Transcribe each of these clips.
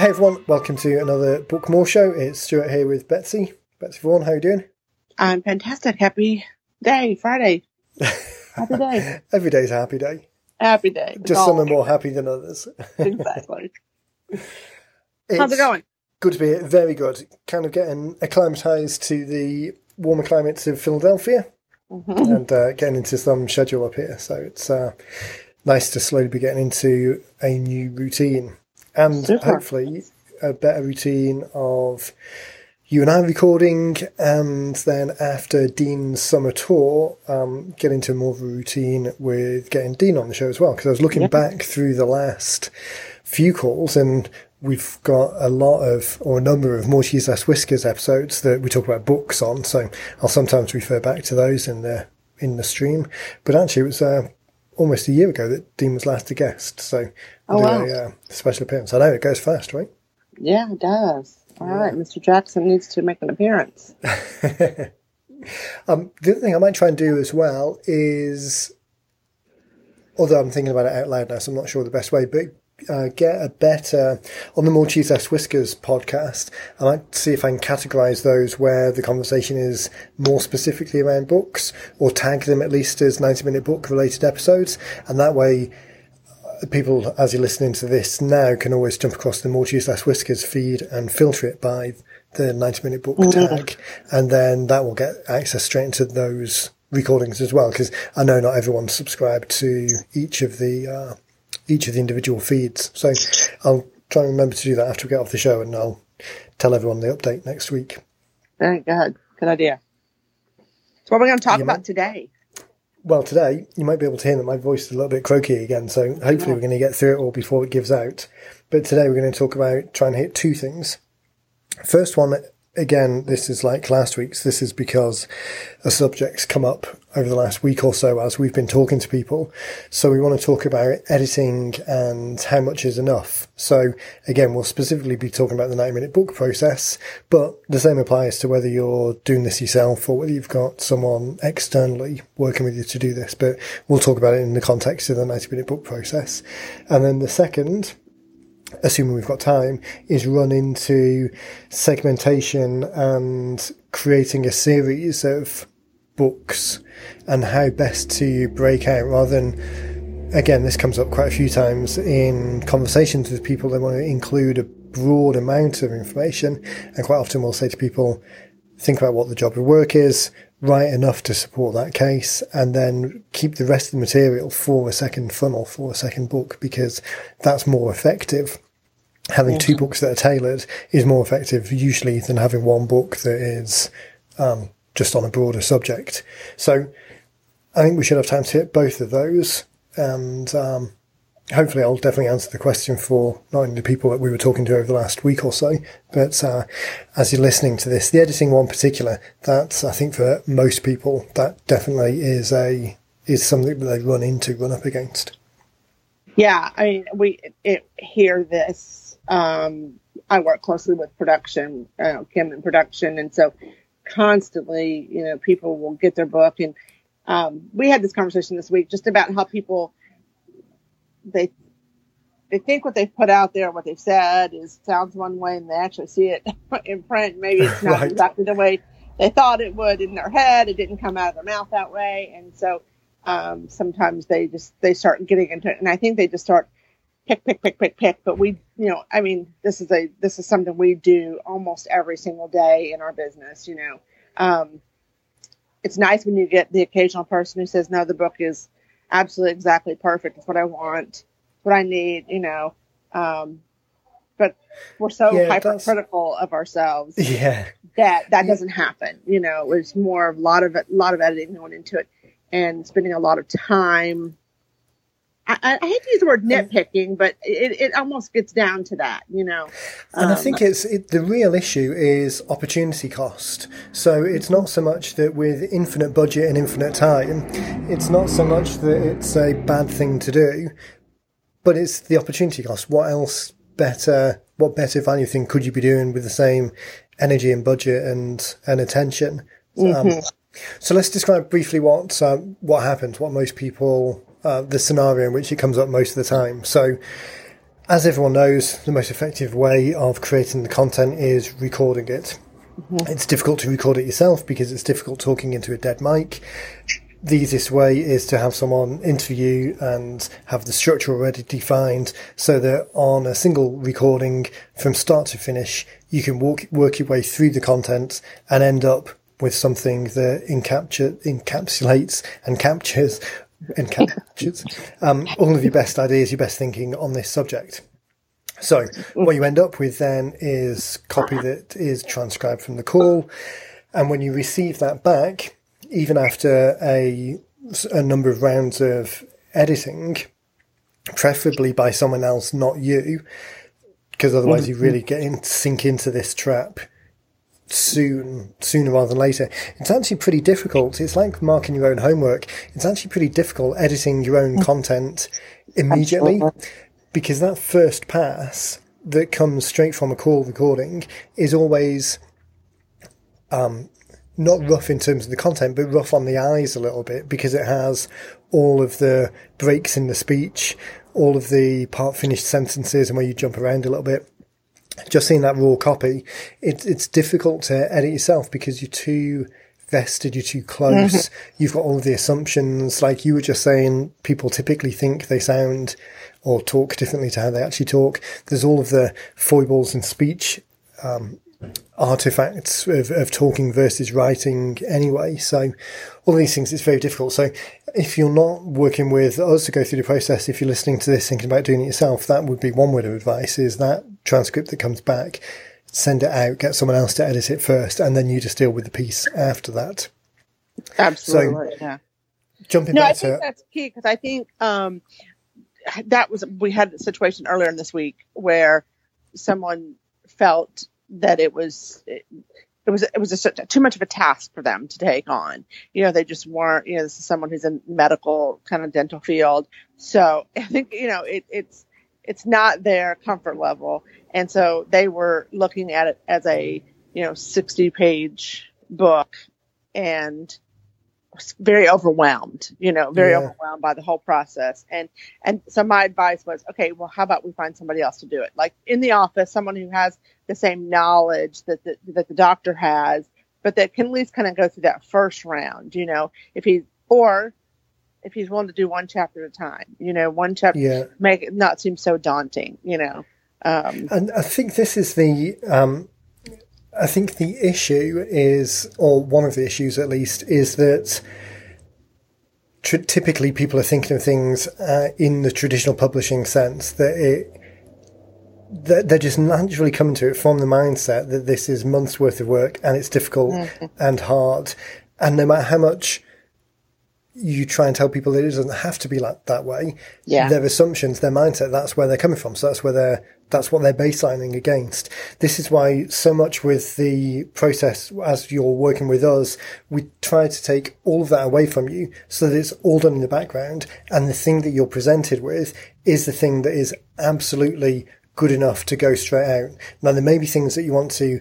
Hey everyone, welcome to another Book More show. It's Stuart here with Betsy. Betsy Vaughan, how you doing? I'm fantastic. Happy day, Friday. Happy day. Every day's a happy day. Happy day. It's Just some are more happy than others. Exactly. How's it going? Good to be here. Very good. Kind of getting acclimatized to the warmer climates of Philadelphia Mhm. and uh, getting into some schedule up here. So it's uh, nice to slowly be getting into a new routine and Super. hopefully a better routine of you and I recording, and then after Dean's summer tour, um, get into more of a routine with getting Dean on the show as well. Because I was looking Yeah. back through the last few calls, and we've got a lot of, or a number of More Cheese Less Whiskers episodes that we talk about books on. So I'll sometimes refer back to those in the in the stream. But actually, it was uh, almost a year ago that Dean was last a guest. So Oh, wow. a uh, special appearance. I know it goes fast, right? Yeah, it does. All right, Mr. Jackson needs to make an appearance. Um, the other thing I might try and do as well is, although I'm thinking about it out loud now, so I'm not sure the best way, but uh, get a better on the More Cheese Less Whiskers podcast. I might see if I can categorize those where the conversation is more specifically around books, or tag them at least as 90 minute book related episodes, and that way. uh, People, as you're listening to this now, can always jump across the More Cheese Less Whiskers feed and filter it by the 90 minute book tag. And then that will get access straight into those recordings as well. Because I know not everyone's subscribed to each of the, uh, each of the individual feeds. So I'll try and remember to do that after we get off the show and I'll tell everyone the update next week. Very good. Good idea. So, what are we going to talk You about might- today? Well, today you might be able to hear that my voice is a little bit croaky again, so hopefully we're going to get through it all before it gives out. But today we're going to talk about trying to hit two things. First one, again, this is like last week's. This is because a subject's come up over the last week or so as we've been talking to people. So we want to talk about editing and how much is enough. So again, we'll specifically be talking about the 90 minute book process, but the same applies to whether you're doing this yourself or whether you've got someone externally working with you to do this. But we'll talk about it in the context of the 90 minute book process. And then the second assuming we've got time, is run into segmentation and creating a series of books and how best to break out rather than again this comes up quite a few times in conversations with people they want to include a broad amount of information and quite often we'll say to people think about what the job of work is write enough to support that case and then keep the rest of the material for a second funnel for a second book because that's more effective having two books that are tailored is more effective usually than having one book that is um, just on a broader subject. So I think we should have time to hit both of those, and um, hopefully I'll definitely answer the question for not only the people that we were talking to over the last week or so, but uh, as you're listening to this, the editing one particular, that's I think for most people that definitely is a is something that they run into, run up against. Yeah, I mean, we it, hear this. Um, I work closely with production, uh, Kim in production, and so constantly, you know, people will get their book, and um, we had this conversation this week just about how people they they think what they've put out there, what they've said, is sounds one way, and they actually see it in print. Maybe it's not Right. exactly the way they thought it would in their head. It didn't come out of their mouth that way, and so um, sometimes they just they start getting into it, and I think they just start pick, pick, pick, pick, pick. But we, you know, I mean, this is a this is something we do almost every single day in our business. You know, um, it's nice when you get the occasional person who says, "No, the book is absolutely exactly perfect. It's what I want, it's what I need." You know, um, but we're so Yeah, hypercritical of ourselves Yeah. that that doesn't happen. You know, it was more of a lot of a lot of editing going into it and spending a lot of time. I, I hate to use the word nitpicking, but it, it almost gets down to that. You know, And I Um, think it's it, the real issue is opportunity cost. So it's not so much that with infinite budget and infinite time, it's not so much that it's a bad thing to do, but it's the opportunity cost. What else better? What better value thing could you be doing with the same energy and budget and and attention? Um, so let's describe briefly what um, what happens. What most people uh, the scenario in which it comes up most of the time. So as everyone knows, the most effective way of creating the content is recording it. Mm-hmm. It's difficult to record it yourself because it's difficult talking into a dead mic. The easiest way is to have someone interview and have the structure already defined so that on a single recording from start to finish, you can walk, work your way through the content and end up with something that encapture, encapsulates and captures encaptures um, all of your best ideas, your best thinking on this subject. So what you end up with then is copy that is transcribed from the call. And when you receive that back, even after a, a number of rounds of editing, preferably by someone else, not you, because otherwise you really get in, sink into this trap soon, sooner rather than later. It's actually pretty difficult. It's like marking your own homework. It's actually pretty difficult editing your own content immediately Absolutely. because that first pass that comes straight from a call recording is always, um, not rough in terms of the content, but rough on the eyes a little bit because it has all of the breaks in the speech, all of the part finished sentences and where you jump around a little bit just seeing that raw copy, it, it's difficult to edit yourself because you're too vested, you're too close. Mm-hmm. You've got all of the assumptions. Like you were just saying, people typically think they sound or talk differently to how they actually talk. There's all of the foibles in speech, um, artifacts of, of talking versus writing anyway. So all these things, it's very difficult. So if you're not working with us to go through the process, if you're listening to this thinking about doing it yourself, that would be one word of advice is that transcript that comes back, send it out, get someone else to edit it first, and then you just deal with the piece after that. Absolutely. So, yeah. Jumping no, back I think to, that's key because I think um, that was we had a situation earlier in this week where someone felt that it was it, it was it was a, too much of a task for them to take on. You know, they just weren't. You know, this is someone who's in medical kind of dental field, so I think you know it, it's it's not their comfort level, and so they were looking at it as a you know sixty page book, and very overwhelmed, you know, very yeah. overwhelmed by the whole process. And and so my advice was, okay, well, how about we find somebody else to do it? Like in the office, someone who has the same knowledge that the, that the doctor has, but that can at least kind of go through that first round, you know, if he or if he's willing to do one chapter at a time, you know, one chapter, yeah. make it not seem so daunting, you know. Um, and I think this is the um, I think the issue is, or one of the issues at least, is that tr- typically people are thinking of things uh, in the traditional publishing sense that it that they're just naturally coming to it from the mindset that this is months worth of work and it's difficult mm-hmm. and hard, and no matter how much you try and tell people that it doesn't have to be like that way. Yeah. Their assumptions, their mindset, that's where they're coming from. So that's where they're, that's what they're baselining against. This is why so much with the process, as you're working with us, we try to take all of that away from you so that it's all done in the background. And the thing that you're presented with is the thing that is absolutely good enough to go straight out. Now, there may be things that you want to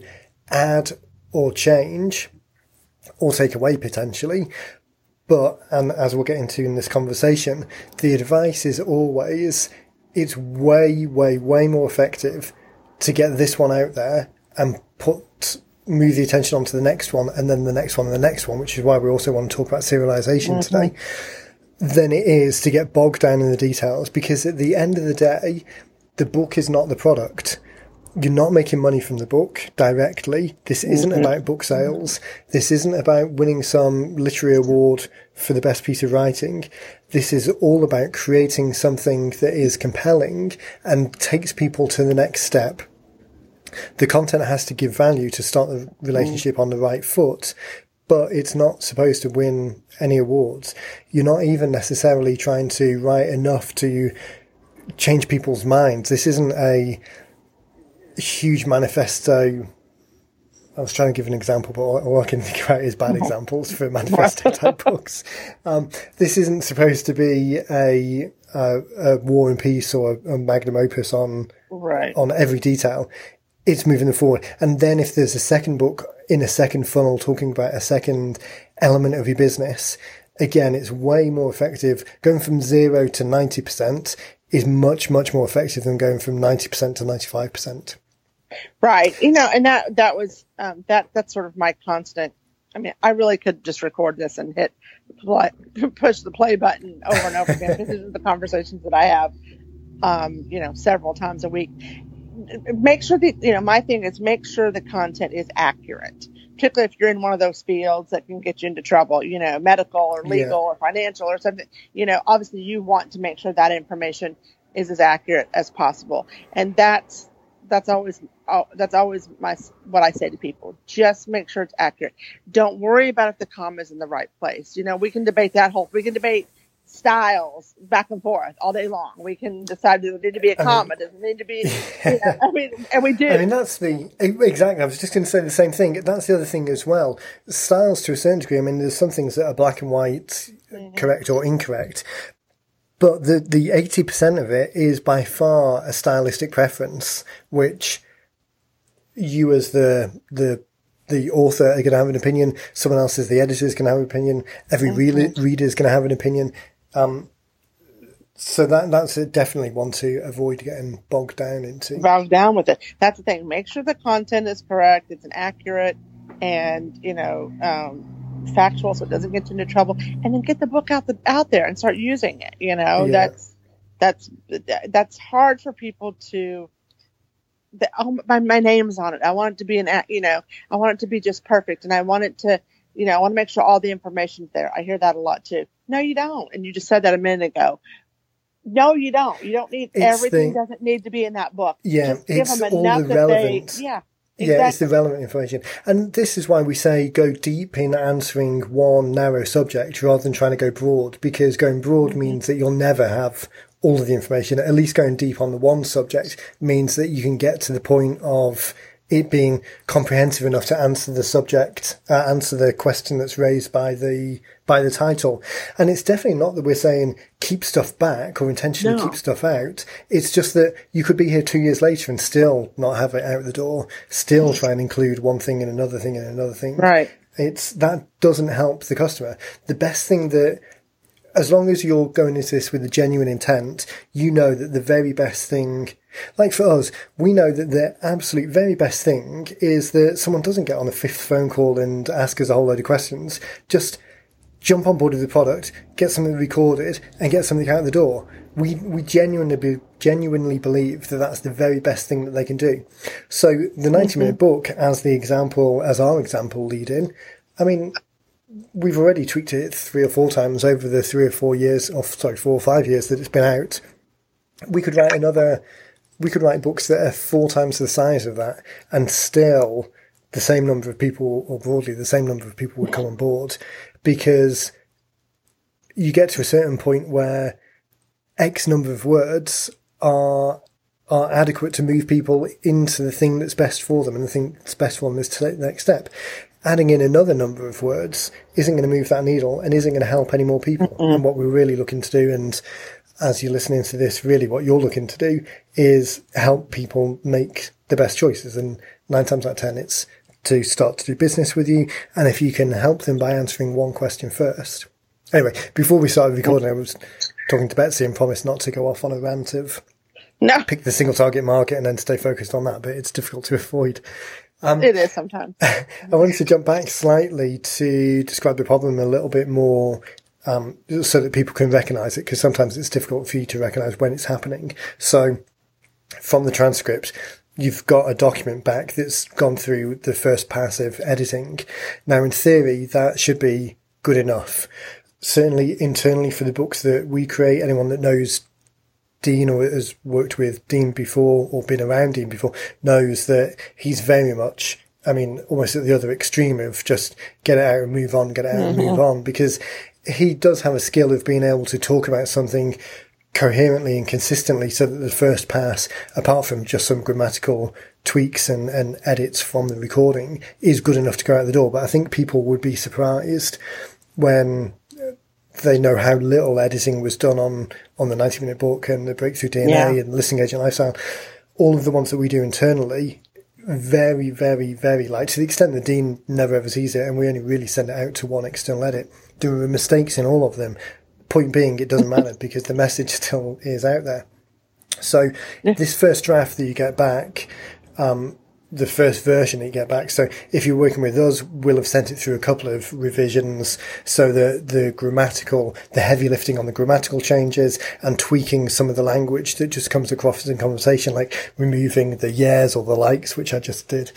add or change or take away potentially, but, and as we'll get into in this conversation, the advice is always, it's way, way, way more effective to get this one out there and put, move the attention onto the next one and then the next one and the next one, which is why we also want to talk about serialization mm-hmm. today, than it is to get bogged down in the details because at the end of the day, the book is not the product you're not making money from the book directly. This isn't mm-hmm. about book sales. This isn't about winning some literary award for the best piece of writing. This is all about creating something that is compelling and takes people to the next step. The content has to give value to start the relationship mm. on the right foot, but it's not supposed to win any awards. You're not even necessarily trying to write enough to change people's minds. This isn't a huge manifesto. I was trying to give an example, but all I can think about is bad examples for manifesto type books. Um, this isn't supposed to be a, a, a war and peace or a, a magnum opus on right. on every detail. It's moving them forward. And then if there's a second book in a second funnel talking about a second element of your business, again, it's way more effective. Going from zero to 90% is much, much more effective than going from 90% to 95%. Right. You know, and that, that was, um, that, that's sort of my constant. I mean, I really could just record this and hit play, push the play button over and over again because these are the conversations that I have, um, you know, several times a week. Make sure that, you know, my thing is make sure the content is accurate particularly if you're in one of those fields that can get you into trouble, you know, medical or legal yeah. or financial or something, you know, obviously you want to make sure that information is as accurate as possible. And that's, that's always, that's always my, what I say to people. Just make sure it's accurate. Don't worry about if the comma is in the right place. You know, we can debate that whole, we can debate styles back and forth all day long. We can decide does it need to be a comma, does it need to be, you know, I mean, and we do. I mean, that's the, exactly, I was just going to say the same thing. That's the other thing as well. Styles to a certain degree, I mean, there's some things that are black and white, mm-hmm. correct or incorrect. But the, the 80% of it is by far a stylistic preference, which you as the, the the author are going to have an opinion. Someone else as the editor is going to have an opinion. Every mm-hmm. reader is going to have an opinion. Um, so that that's definitely one to avoid getting bogged down into. Bogged down with it. That's the thing. Make sure the content is correct. It's an accurate and you know um, factual, so it doesn't get you into trouble. And then get the book out the out there and start using it. You know yeah. that's that's that's hard for people to. The, oh, my, my name's on it. I want it to be an, you know, I want it to be just perfect, and I want it to, you know, I want to make sure all the information's there. I hear that a lot too. No, you don't. And you just said that a minute ago. No, you don't. You don't need it's everything. The, doesn't need to be in that book. Yeah, just it's all the relevant. They, yeah. Exactly. Yeah, it's the relevant information. And this is why we say go deep in answering one narrow subject rather than trying to go broad, because going broad mm-hmm. means that you'll never have all of the information. At least going deep on the one subject means that you can get to the point of it being comprehensive enough to answer the subject, uh, answer the question that's raised by the by the title. And it's definitely not that we're saying keep stuff back or intentionally no. keep stuff out. It's just that you could be here two years later and still not have it out the door, still try and include one thing and another thing and another thing. Right. It's that doesn't help the customer. The best thing that as long as you're going into this with a genuine intent, you know that the very best thing like for us, we know that the absolute very best thing is that someone doesn't get on a fifth phone call and ask us a whole load of questions. Just jump on board with the product, get something recorded, and get something out the door. We we genuinely be, genuinely believe that that's the very best thing that they can do. So the ninety minute mm-hmm. book, as the example, as our example lead in, I mean, we've already tweaked it three or four times over the three or four years, or sorry, four or five years that it's been out. We could write another we could write books that are four times the size of that and still the same number of people, or broadly the same number of people would come on board because you get to a certain point where X number of words are are adequate to move people into the thing that's best for them, and the thing that's best for them is to take the next step. Adding in another number of words isn't going to move that needle and isn't going to help any more people. Mm-hmm. And what we're really looking to do, and as you're listening to this, really what you're looking to do is help people make the best choices. And nine times out of ten, it's to start to do business with you. And if you can help them by answering one question first. Anyway, before we started recording, I was talking to Betsy and promised not to go off on a rant of no. pick the single target market and then stay focused on that, but it's difficult to avoid. Um, it is sometimes. I wanted to jump back slightly to describe the problem a little bit more um, so that people can recognize it because sometimes it's difficult for you to recognize when it's happening. So from the transcript, you've got a document back that's gone through the first passive editing. Now, in theory, that should be good enough. Certainly internally for the books that we create, anyone that knows Dean or has worked with Dean before or been around Dean before knows that he's very much I mean, almost at the other extreme of just get it out and move on, get it out mm-hmm. and move on, because he does have a skill of being able to talk about something coherently and consistently so that the first pass, apart from just some grammatical tweaks and, and edits from the recording, is good enough to go out the door. But I think people would be surprised when they know how little editing was done on, on the 90 minute book and the breakthrough DNA yeah. and listing agent lifestyle. All of the ones that we do internally, very, very, very light to the extent that Dean never ever sees it and we only really send it out to one external edit there were mistakes in all of them. Point being, it doesn't matter because the message still is out there. So this first draft that you get back, um, the first version that you get back. So if you're working with us, we'll have sent it through a couple of revisions. So the, the grammatical, the heavy lifting on the grammatical changes and tweaking some of the language that just comes across in conversation, like removing the yeahs or the likes, which I just did,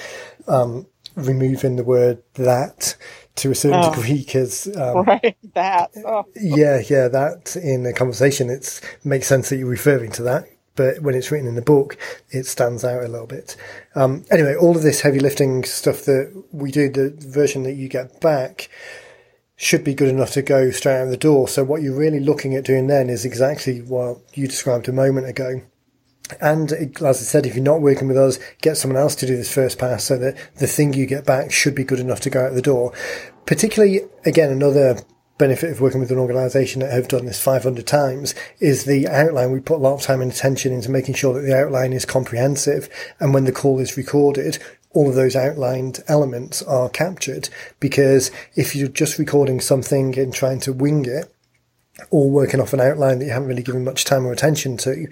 um, removing the word that to a certain Oh. degree because um, Right. That. Oh. yeah, yeah, that in a conversation, it makes sense that you're referring to that. But when it's written in the book, it stands out a little bit. Um, anyway, all of this heavy lifting stuff that we do, the version that you get back, should be good enough to go straight out the door. So what you're really looking at doing then is exactly what you described a moment ago. And as I said, if you're not working with us, get someone else to do this first pass so that the thing you get back should be good enough to go out the door. Particularly, again, another benefit of working with an organisation that have done this 500 times is the outline. We put a lot of time and attention into making sure that the outline is comprehensive. And when the call is recorded, all of those outlined elements are captured because if you're just recording something and trying to wing it, or working off an outline that you haven't really given much time or attention to,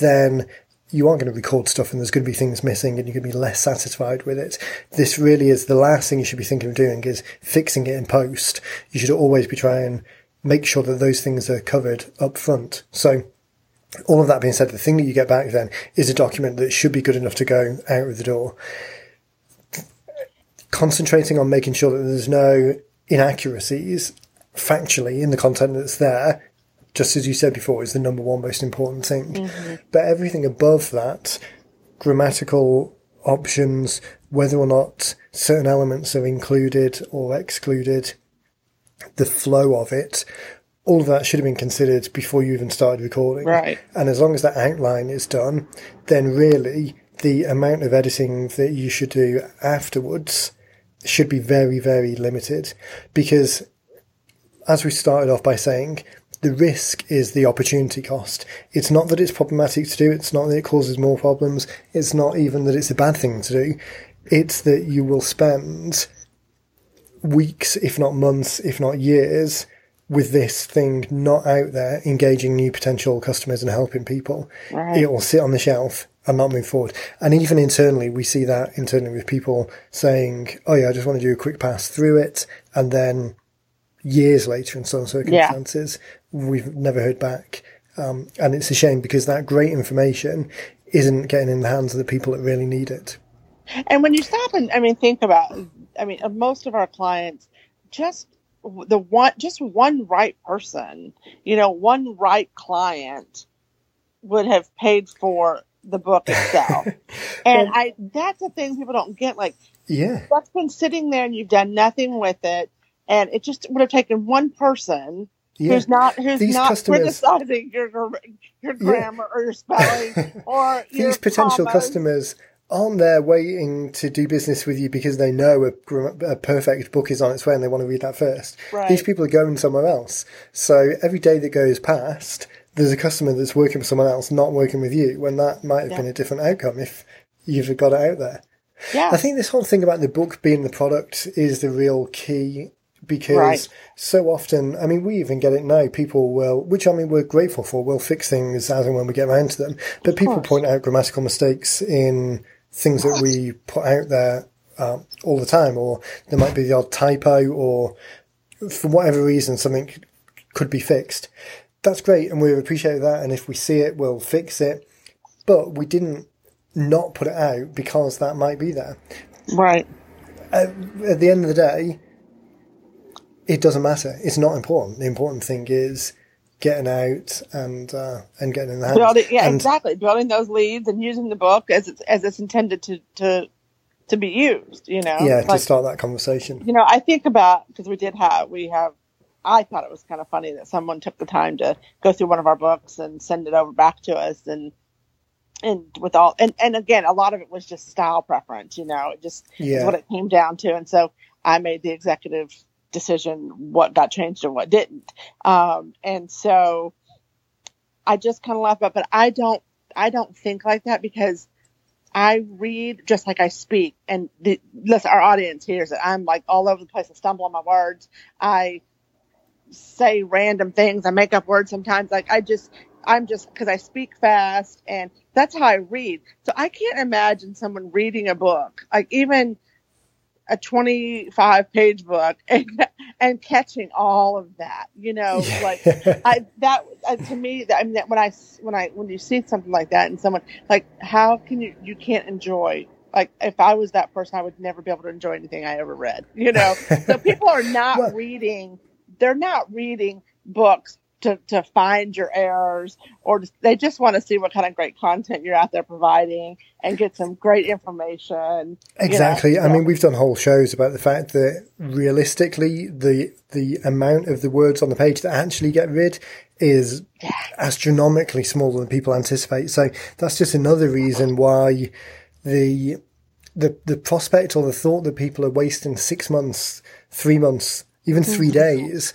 then you are going to record stuff and there's going to be things missing and you're going to be less satisfied with it. This really is the last thing you should be thinking of doing is fixing it in post. You should always be trying make sure that those things are covered up front. So all of that being said, the thing that you get back then is a document that should be good enough to go out of the door. Concentrating on making sure that there's no inaccuracies factually in the content that's there, just as you said before, is the number one most important thing. Mm-hmm. But everything above that, grammatical options, whether or not certain elements are included or excluded, the flow of it, all of that should have been considered before you even started recording. Right. And as long as that outline is done, then really the amount of editing that you should do afterwards should be very, very limited because as we started off by saying, the risk is the opportunity cost. It's not that it's problematic to do. It's not that it causes more problems. It's not even that it's a bad thing to do. It's that you will spend weeks, if not months, if not years, with this thing not out there, engaging new potential customers and helping people. Right. It will sit on the shelf and not move forward. And even internally, we see that internally with people saying, "Oh yeah, I just want to do a quick pass through it," and then years later, in some circumstances, we've never heard back. Um, and it's a shame because that great information isn't getting in the hands of the people that really need it. And when you stop and I mean think about I mean most of our clients just the one just one right person, you know, one right client would have paid for the book itself. and I that's the thing people don't get like Yeah, that's been sitting there and you've done nothing with it and it just would have taken one person yeah. who's not who's These not customers- criticizing your your grammar or your spelling or your These potential commas. customers aren't there waiting to do business with you because they know a, a perfect book is on its way and they want to read that first. Right. These people are going somewhere else. So every day that goes past, there's a customer that's working for someone else, not working with you, when that might have been a different outcome if you've got it out there. Yeah. I think this whole thing about the book being the product is the real key because Right. so often, I mean, we even get it now. People will, which I mean, we're grateful for, will fix things as and when we get around to them. But people point out grammatical mistakes in things that we put out there um, all the time, or there might be the odd typo, or for whatever reason, something could be fixed. That's great, and we appreciate that. And if we see it, we'll fix it. But we didn't not put it out because that might be there right. at the end of the day, it doesn't matter. It's not important. The important thing is getting out and uh, and getting in the hands. building yeah and exactly building those leads and using the book as it's as it's intended to to to be used you know yeah, Like, to start that conversation. you know i think about because we did have we have i thought it was kind of funny that someone took the time to go through one of our books and send it over back to us and and with all and and again a lot of it was just style preference you know it just is Yeah. what it came down to and so i made the executive decision what got changed and what didn't um and so I just kind of laugh about, but I don't, I don't think like that because I read just like I speak, and the, listen, our audience hears it. I'm like all over the place. I stumble on my words. I say random things. I make up words sometimes. Like I just, I'm just because I speak fast and that's how I read. So I can't imagine someone reading a book, like even a 25 page book and, and catching all of that, you know, like I, that uh, to me, that, I mean, that when I, when I, when you see something like that and someone like, how can you, you can't enjoy like if I was that person, I would never be able to enjoy anything I ever read, you know? so people are not well, reading, they're not reading books to, to find your errors or they just want to see what kind of great content you're out there providing and get some great information. Exactly. You know? I mean, we've done whole shows about the fact that realistically, the, the amount of the words on the page that actually get read is yeah. astronomically smaller than people anticipate. So that's just another reason why the, the, the prospect or the thought that people are wasting six months, three months, even 3 mm-hmm. days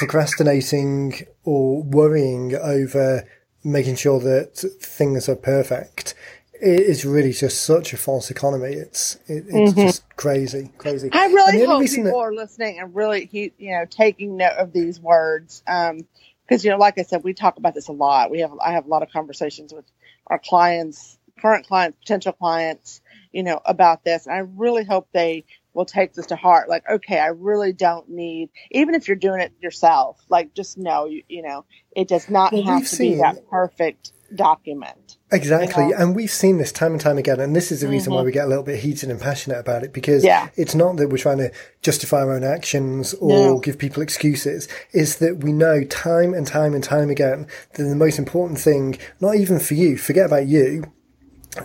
procrastinating or worrying over making sure that things are perfect it is really just such a false economy. It's it, it's mm-hmm. just crazy, crazy. I really hope people that, are listening and really, you know, taking note of these words. Um, because you know, like I said, we talk about this a lot. We have I have a lot of conversations with our clients, current clients, potential clients, you know, about this. And I really hope they will take this to heart. Like, okay, I really don't need, even if you're doing it yourself, like just know, you, you know, it does not well, have to seen, be that perfect document. Exactly. You know? And we've seen this time and time again. And this is the reason mm-hmm. why we get a little bit heated and passionate about it because yeah. it's not that we're trying to justify our own actions or no. give people excuses. It's that we know time and time and time again that the most important thing, not even for you, forget about you,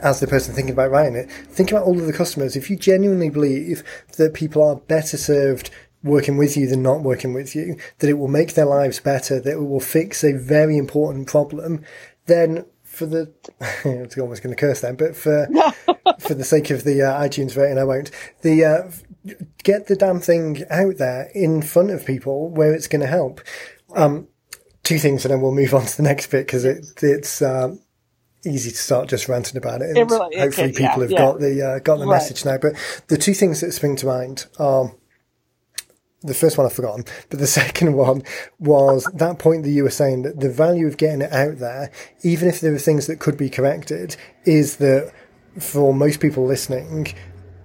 as the person thinking about writing it, think about all of the customers. If you genuinely believe that people are better served working with you than not working with you, that it will make their lives better, that it will fix a very important problem, then for the, I was almost going to curse then, but for, for the sake of the uh, iTunes rating, I won't. The, uh, get the damn thing out there in front of people where it's going to help. Um, two things and then we'll move on to the next bit because it, it's, um, easy to start just ranting about it. And really, hopefully people yeah, have yeah. got the, uh, got the right. message now. But the two things that spring to mind are, the first one I've forgotten, but the second one was that point that you were saying that the value of getting it out there, even if there are things that could be corrected, is that for most people listening,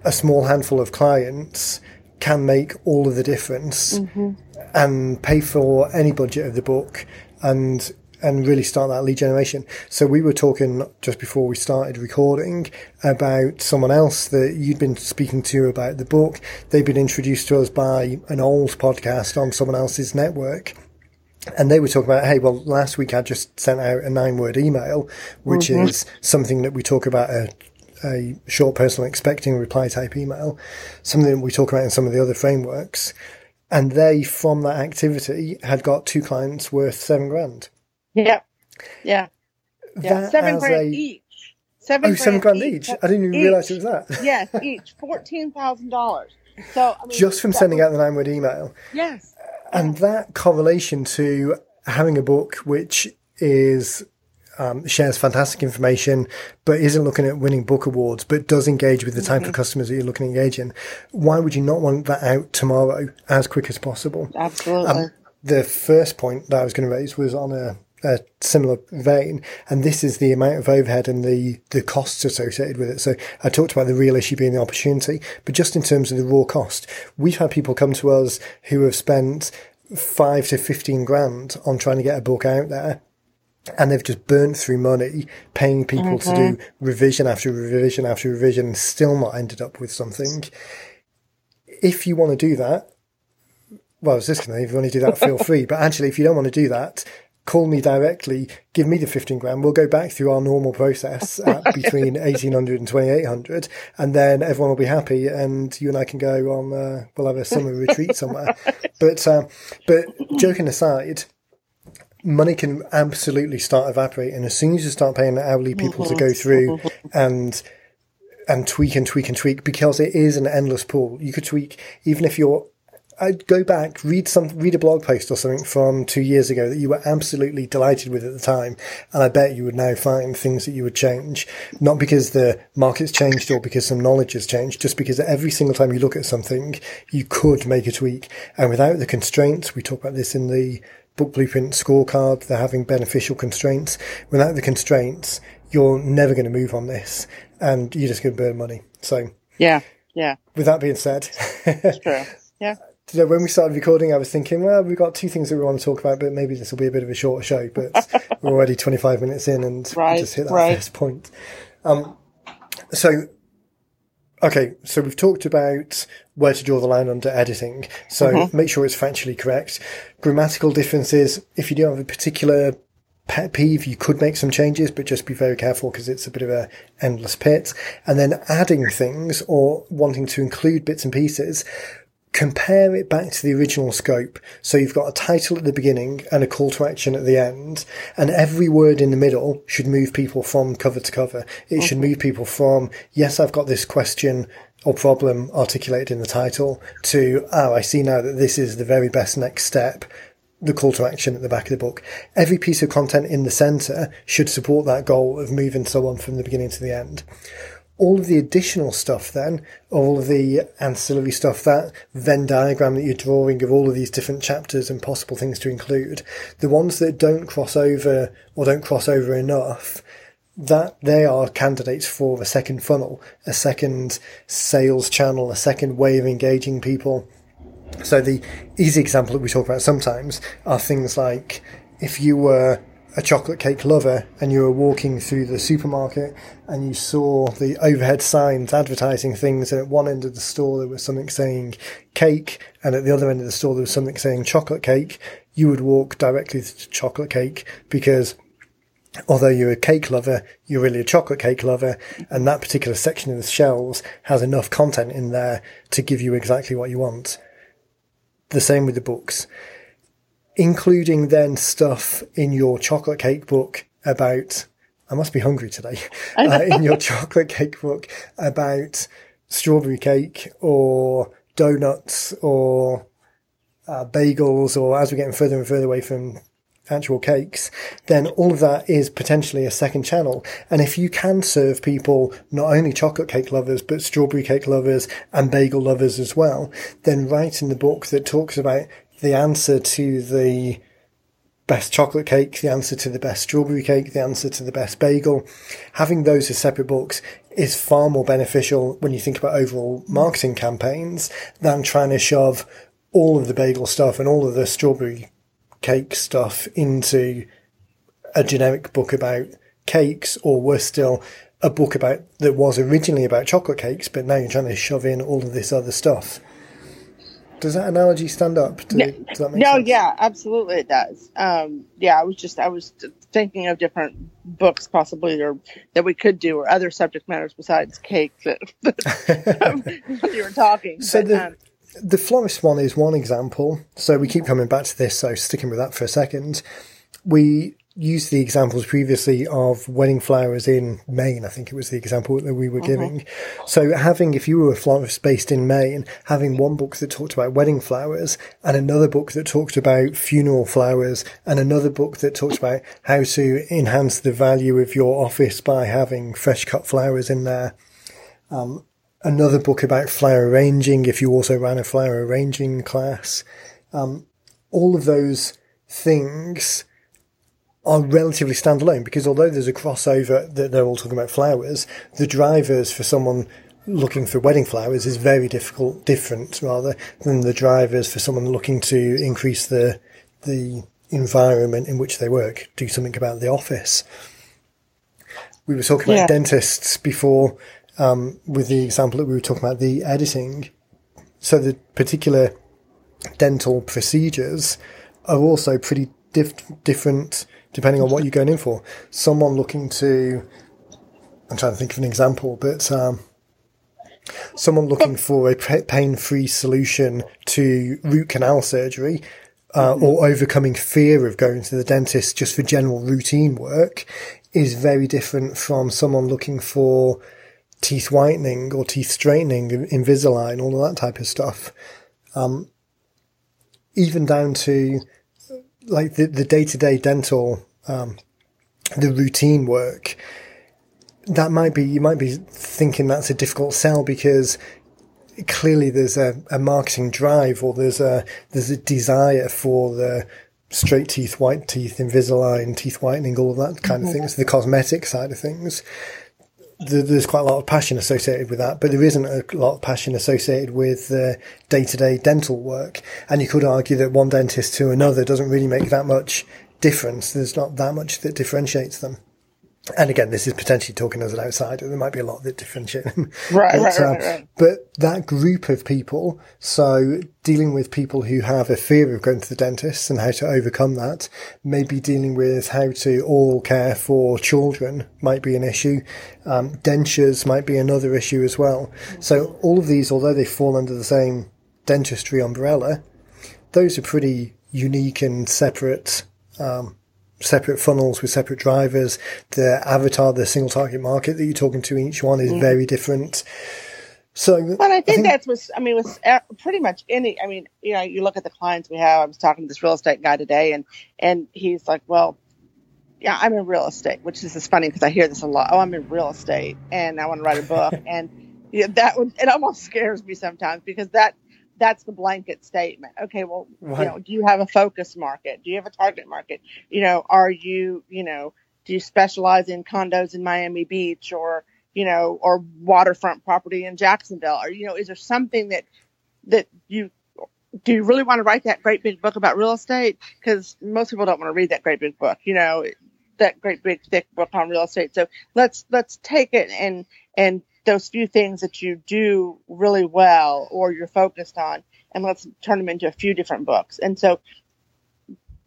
a small handful of clients can make all of the difference mm-hmm. and pay for any budget of the book and and really start that lead generation. So we were talking just before we started recording about someone else that you'd been speaking to about the book. They've been introduced to us by an old podcast on someone else's network. And they were talking about, hey, well, last week I just sent out a nine word email, which mm-hmm. is something that we talk about a, a short personal expecting reply type email, something that we talk about in some of the other frameworks. And they, from that activity, had got two clients worth seven grand. Yeah. Yeah. Yeah. Seven grand a, each. Seven, oh, grand, seven grand each. each. I didn't even realize it was that. yes, each fourteen thousand dollars. So I mean, just from sending was, out the nine word email. Yes. And that correlation to having a book which is um, shares fantastic information, but isn't looking at winning book awards, but does engage with the type mm-hmm. of customers that you're looking to engage in. Why would you not want that out tomorrow as quick as possible? Absolutely. Um, the first point that I was going to raise was on a a similar vein. And this is the amount of overhead and the, the costs associated with it. So I talked about the real issue being the opportunity, but just in terms of the raw cost, we've had people come to us who have spent five to 15 grand on trying to get a book out there. And they've just burnt through money paying people to do mm-hmm. revision after revision after revision and still not ended up with something. If you want to do that, well, I was just going to, if you want to do that, feel free. But actually, if you don't want to do that, call me directly, give me the 15 grand. We'll go back through our normal process at between 1800 and 2800 and then everyone will be happy and you and I can go on, uh, we'll have a summer retreat somewhere. But, uh, but joking aside, money can absolutely start evaporating as soon as you start paying hourly people to go through and, and tweak and tweak and tweak because it is an endless pool. You could tweak, even if you're I'd go back, read some, read a blog post or something from two years ago that you were absolutely delighted with at the time, and I bet you would now find things that you would change, not because the market's changed or because some knowledge has changed, just because every single time you look at something, you could make a tweak, and without the constraints, we talk about this in the book blueprint scorecard, they're having beneficial constraints. Without the constraints, you're never going to move on this, and you're just going to burn money. So yeah, yeah. With that being said, true. Yeah when we started recording, I was thinking, well, we've got two things that we want to talk about, but maybe this will be a bit of a shorter show. But we're already 25 minutes in and right, just hit that right. first point. Um, so, okay, so we've talked about where to draw the line under editing. So mm-hmm. make sure it's factually correct. Grammatical differences, if you do have a particular pet peeve, you could make some changes, but just be very careful because it's a bit of a endless pit. And then adding things or wanting to include bits and pieces compare it back to the original scope. So you've got a title at the beginning and a call to action at the end, and every word in the middle should move people from cover to cover. It mm-hmm. should move people from, yes, I've got this question or problem articulated in the title to, oh, I see now that this is the very best next step. The call to action at the back of the book. Every piece of content in the center should support that goal of moving someone from the beginning to the end all of the additional stuff then, all of the ancillary stuff, that Venn diagram that you're drawing of all of these different chapters and possible things to include, the ones that don't cross over or don't cross over enough, that they are candidates for a second funnel, a second sales channel, a second way of engaging people. So the easy example that we talk about sometimes are things like if you were a chocolate cake lover and you were walking through the supermarket and you saw the overhead signs advertising things and at one end of the store there was something saying cake and at the other end of the store there was something saying chocolate cake, you would walk directly to chocolate cake because although you're a cake lover, you're really a chocolate cake lover, and that particular section of the shelves has enough content in there to give you exactly what you want. The same with the books including then stuff in your chocolate cake book about, I must be hungry today, uh, in your chocolate cake book about strawberry cake or donuts or uh, bagels or as we're getting further and further away from actual cakes, then all of that is potentially a second channel. And if you can serve people not only chocolate cake lovers, but strawberry cake lovers and bagel lovers as well, then write in the book that talks about the answer to the best chocolate cake, the answer to the best strawberry cake, the answer to the best bagel. Having those as separate books is far more beneficial when you think about overall marketing campaigns than trying to shove all of the bagel stuff and all of the strawberry cake stuff into a generic book about cakes or worse still, a book about that was originally about chocolate cakes, but now you're trying to shove in all of this other stuff. Does that analogy stand up? To, no, no yeah, absolutely it does. Um, yeah, I was just I was thinking of different books possibly or that we could do or other subject matters besides cake that, when you were talking. So but, the um, the florist one is one example. So we keep coming back to this. So sticking with that for a second, we used the examples previously of wedding flowers in Maine. I think it was the example that we were mm-hmm. giving. So having, if you were a florist based in Maine, having one book that talked about wedding flowers and another book that talked about funeral flowers and another book that talked about how to enhance the value of your office by having fresh cut flowers in there. Um, another book about flower arranging if you also ran a flower arranging class. Um, all of those things are relatively standalone because although there's a crossover that they're all talking about flowers, the drivers for someone looking for wedding flowers is very difficult, different rather than the drivers for someone looking to increase the, the environment in which they work, do something about the office. We were talking yeah. about dentists before, um, with the example that we were talking about the editing. So the particular dental procedures are also pretty diff- different depending on what you're going in for. Someone looking to, I'm trying to think of an example, but um, someone looking for a pain-free solution to root canal surgery. Uh, or overcoming fear of going to the dentist just for general routine work is very different from someone looking for teeth whitening or teeth straightening, Invisalign, all of that type of stuff. Um, even down to like the, the day-to-day dental, um, the routine work, that might be, you might be thinking that's a difficult sell because clearly there's a, a marketing drive or there's a, there's a desire for the straight teeth, white teeth, Invisalign, teeth whitening, all of that kind of mm-hmm. things, the cosmetic side of things there's quite a lot of passion associated with that, but there isn't a lot of passion associated with uh, the day to day dental work. And you could argue that one dentist to another doesn't really make that much difference. There's not that much that differentiates them and again, this is potentially talking as an outsider. There might be a lot that differentiate them. Right, but, right, uh, right, right. But that group of people, so dealing with people who have a fear of going to the dentist and how to overcome that, maybe dealing with how to oral care for children might be an issue. Um, dentures might be another issue as well. So all of these, although they fall under the same dentistry umbrella, those are pretty unique and separate um, separate funnels with separate drivers. The avatar, the single target market that you're talking to, each one is mm. very different. So, but I think, I think that's what I mean. With pretty much any, I mean, you know, you look at the clients we have. I was talking to this real estate guy today, and and he's like, "Well, yeah, I'm in real estate," which is funny because I hear this a lot. Oh, I'm in real estate, and I want to write a book, and yeah, that would it almost scares me sometimes because that that's the blanket statement. Okay, well, right. you know, do you have a focus market? Do you have a target market? You know, are you, you know, do you specialize in condos in Miami Beach or, you know, or waterfront property in Jacksonville? Or, you know, is there something that that you do you really want to write that great big book about real estate? Because most people don't want to read that great big book, you know, that great big thick book on real estate. So let's let's take it and and those few things that you do really well or you're focused on and let's turn them into a few different books. And so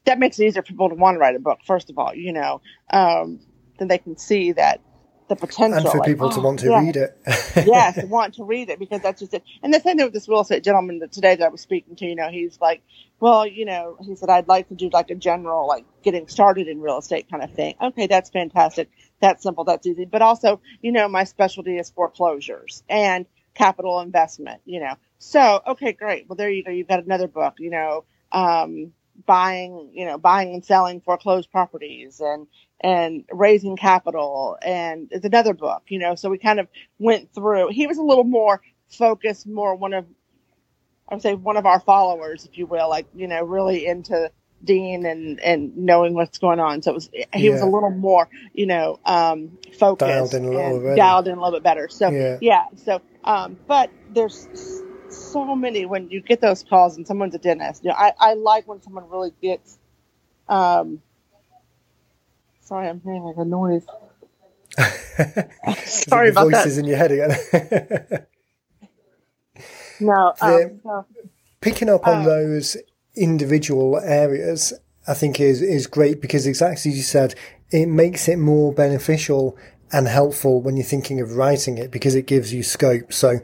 that makes it easier for people to want to write a book, first of all, you know, um, then they can see that the potential. And for like, people to want to yeah. read it. yes, want to read it because that's just it. And the same thing with this real estate gentleman that today that I was speaking to, you know, he's like, well, you know, he said, I'd like to do like a general, like getting started in real estate kind of thing. Okay, that's fantastic. That's simple. That's easy. But also, you know, my specialty is foreclosures and capital investment, you know. So, okay, great. Well, there you go. You've got another book, you know, um, buying, you know, buying and selling foreclosed properties and, and raising capital. And it's another book, you know, so we kind of went through, he was a little more focused, more one of, I would say one of our followers, if you will, like, you know, really into Dean and, and knowing what's going on. So it was, he yeah. was a little more, you know, um, focused dialed in a little bit, dialed in a little bit better. So yeah, yeah so, um, but there's so many when you get those calls and someone's a dentist. You know, I, I like when someone really gets, um, sorry, I'm hearing like a noise. sorry about voices that. in your head again. no, um, no, picking up on um, those individual areas, I think is, is great because exactly as you said, it makes it more beneficial and helpful when you're thinking of writing it because it gives you scope. So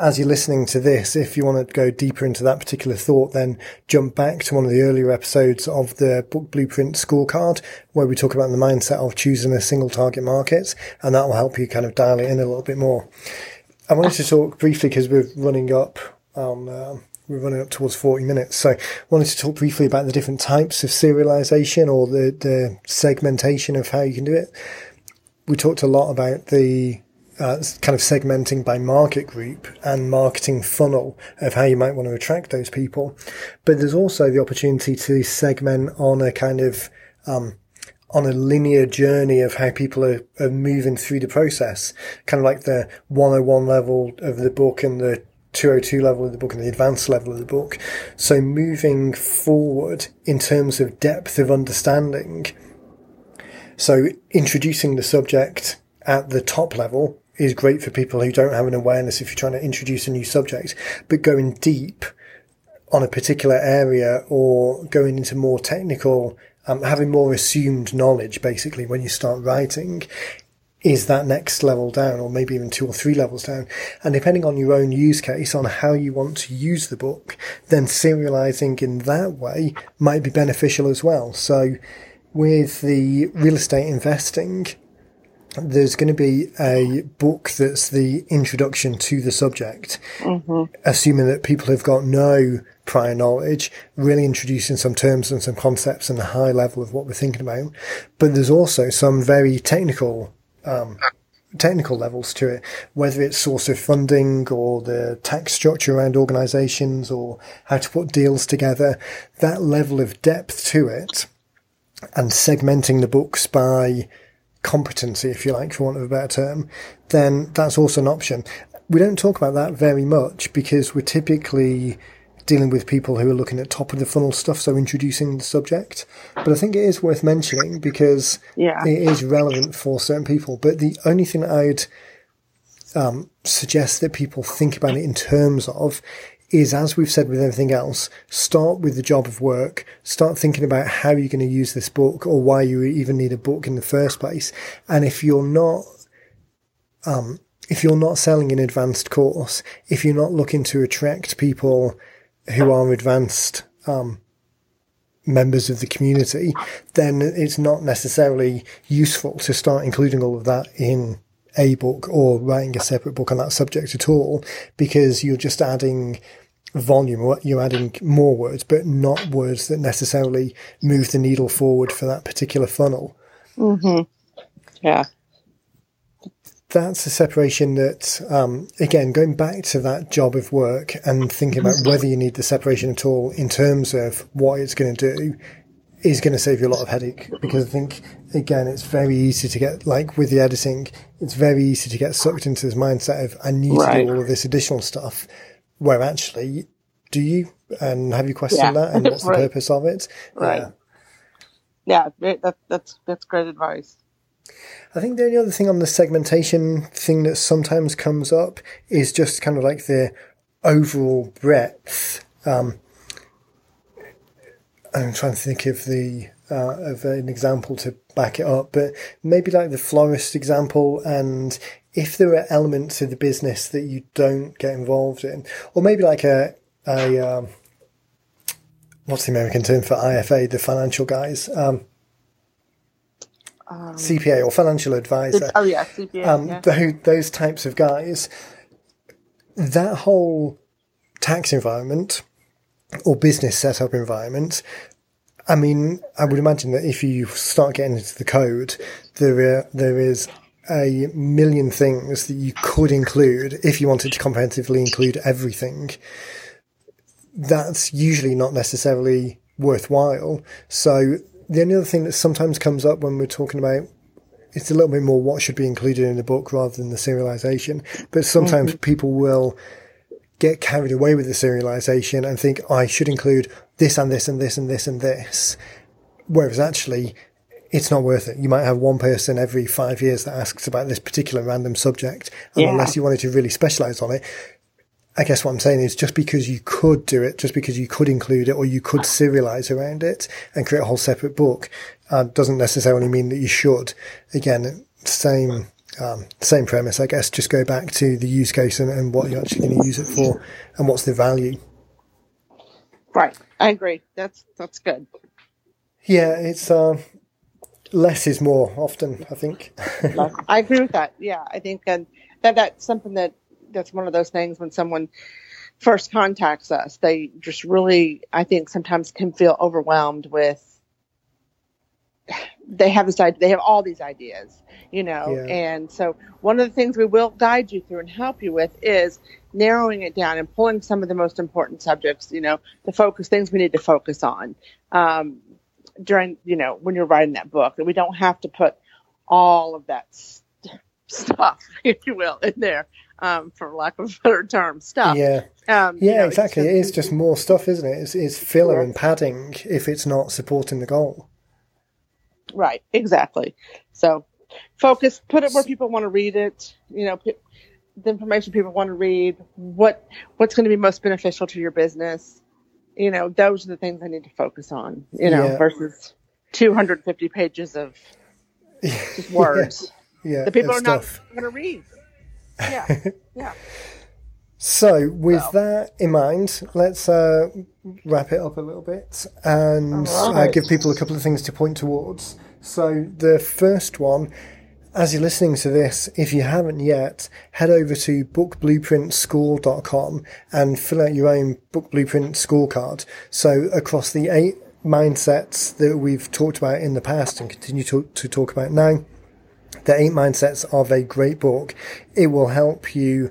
as you're listening to this, if you want to go deeper into that particular thought, then jump back to one of the earlier episodes of the book blueprint scorecard where we talk about the mindset of choosing a single target market and that will help you kind of dial it in a little bit more. I wanted to talk briefly because we're running up on, um, we're running up towards 40 minutes. So I wanted to talk briefly about the different types of serialization or the, the segmentation of how you can do it. We talked a lot about the uh, kind of segmenting by market group and marketing funnel of how you might want to attract those people. But there's also the opportunity to segment on a kind of, um, on a linear journey of how people are, are moving through the process, kind of like the 101 level of the book and the 202 level of the book and the advanced level of the book. So moving forward in terms of depth of understanding. So introducing the subject at the top level is great for people who don't have an awareness if you're trying to introduce a new subject, but going deep on a particular area or going into more technical, um, having more assumed knowledge basically when you start writing is that next level down, or maybe even two or three levels down. And depending on your own use case, on how you want to use the book, then serializing in that way might be beneficial as well. So with the real estate investing, there's going to be a book that's the introduction to the subject, assuming that people have got no prior knowledge, really introducing some terms and some concepts and a high level of what we're thinking about. But there's also some very technical, um, technical levels to it, whether it's source of funding or the tax structure around organizations or how to put deals together, that level of depth to it and segmenting the books by competency, if you like, for want of a better term, then that's also an option. We don't talk about that very much because we're typically dealing with people who are looking at top of the funnel stuff, so introducing the subject. But I think it is worth mentioning because Yeah. it is relevant for certain people. But the only thing that I'd um, suggest that people think about it in terms of is, as we've said with everything else, start with the job of work. Start thinking about how you're going to use this book or why you even need a book in the first place. And if you're not, um, if you're not selling an advanced course, if you're not looking to attract people who are advanced, um, members of the community, then it's not necessarily useful to start including all of that in a book or writing a separate book on that subject at all because you're just adding volume or you're adding more words, but not words that necessarily move the needle forward for that particular funnel. Yeah. That's a separation that, um, again, going back to that job of work and thinking about whether you need the separation at all in terms of what it's going to do is going to save you a lot of headache. Because I think, again, it's very easy to get, like with the editing, it's very easy to get sucked into this mindset of, I need to do all of this additional stuff, where actually, do you? And have you questioned Yeah. that? And what's Right. the purpose of it? Right. Yeah. Yeah. That, that, that's, that's great advice. I think the only other thing on the segmentation thing that sometimes comes up is just kind of like the overall breadth. Um, I'm trying to think of the uh, of an example to back it up, but maybe like the florist example, and if there are elements of the business that you don't get involved in, or maybe like a a um, what's the American term for IFA, the financial guys, um, Um, CPA or financial advisor. oh yeah, CPA. um, yeah. tho- those types of guys, that whole tax environment or business setup environment, I mean, I would imagine that if you start getting into the code, there are, there is a million things that you could include if you wanted to comprehensively include everything. That's usually not necessarily worthwhile. So the only other thing that sometimes comes up when we're talking about it's a little bit more what should be included in the book rather than the serialization. But sometimes mm-hmm. people will get carried away with the serialization and think I should include this and this and this and this and this. Whereas actually it's not worth it. You might have one person every five years that asks about this particular random subject. And Yeah. unless you wanted to really specialize on it, I guess what I'm saying is just because you could do it, just because you could include it or you could serialize around it and create a whole separate book, uh, doesn't necessarily mean that you should. Again, same, um, same premise, I guess. Just go back to the use case and, and what you're actually going to use it for and what's the value. Right. I agree. That's that's good. Yeah, it's, uh, less is more often, I think. I agree with that. Yeah, I think and that that's something that that's one of those things when someone first contacts us, they just really I think sometimes can feel overwhelmed with they have this idea, they have all these ideas, you know, Yeah. and so one of the things we will guide you through and help you with is narrowing it down and pulling some of the most important subjects, you know, the focus things we need to focus on um, during, you know, when you're writing that book. And we don't have to put all of that st- stuff, if you will, in there, um, for lack of a better term, stuff. Yeah. Um, you Yeah, know, it's exactly. It is just more stuff, isn't it? It's, it's filler and padding if it's not supporting the goal. Right, exactly. So focus, put it where people want to read it. You know, p- the information people want to read. What what's going to be most beneficial to your business. You know, those are the things I need to focus on. You know, Yeah. versus 250 pages of just words Yeah, the people are not going to read. Yeah, yeah. So, with Well. that in mind, let's uh, wrap it up a little bit and All uh, give people a couple of things to point towards. So, the first one, as you're listening to this, if you haven't yet, head over to bookblueprintschool.com and fill out your own book blueprint scorecard. So across the eight mindsets that we've talked about in the past and continue to, to talk about now, the eight mindsets of a great book. It will help you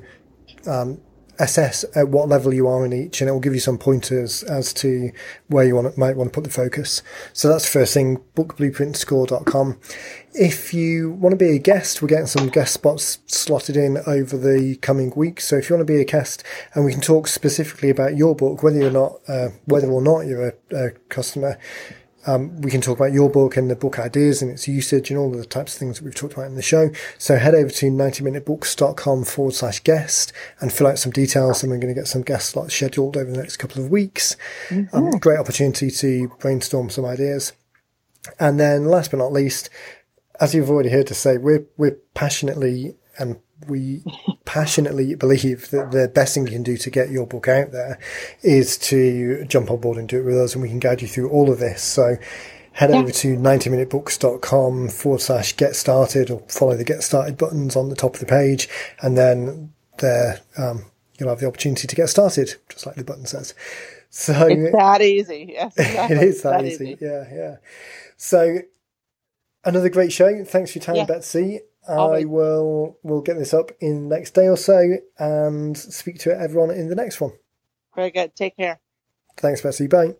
um, assess at what level you are in each, and it will give you some pointers as to where you want might want to put the focus. So that's the first thing, bookblueprintscore.com. If you want to be a guest, we're getting some guest spots slotted in over the coming weeks. So if you want to be a guest and we can talk specifically about your book, whether you're not, uh, whether or not you're a, a customer, um, we can talk about your book and the book ideas and its usage and all of the types of things that we've talked about in the show. So head over to 90minutebooks.com forward slash guest and fill out some details. And we're going to get some guest slots scheduled over the next couple of weeks. Mm-hmm. Um, great opportunity to brainstorm some ideas. And then last but not least, as you've already heard to say, we're, we're passionately and we passionately believe that the best thing you can do to get your book out there is to jump on board and do it with us and we can guide you through all of this. So head yeah. over to 90minutebooks.com forward slash get started or follow the get started buttons on the top of the page and then there, um, you'll have the opportunity to get started, just like the button says. So it's that easy. Yes, exactly. it is that, that easy. easy. Yeah, yeah. So another great show. Thanks for your time, yeah. Betsy. I will will get this up in the next day or so and speak to everyone in the next one. Very good. Take care. Thanks, Betsy. Bye.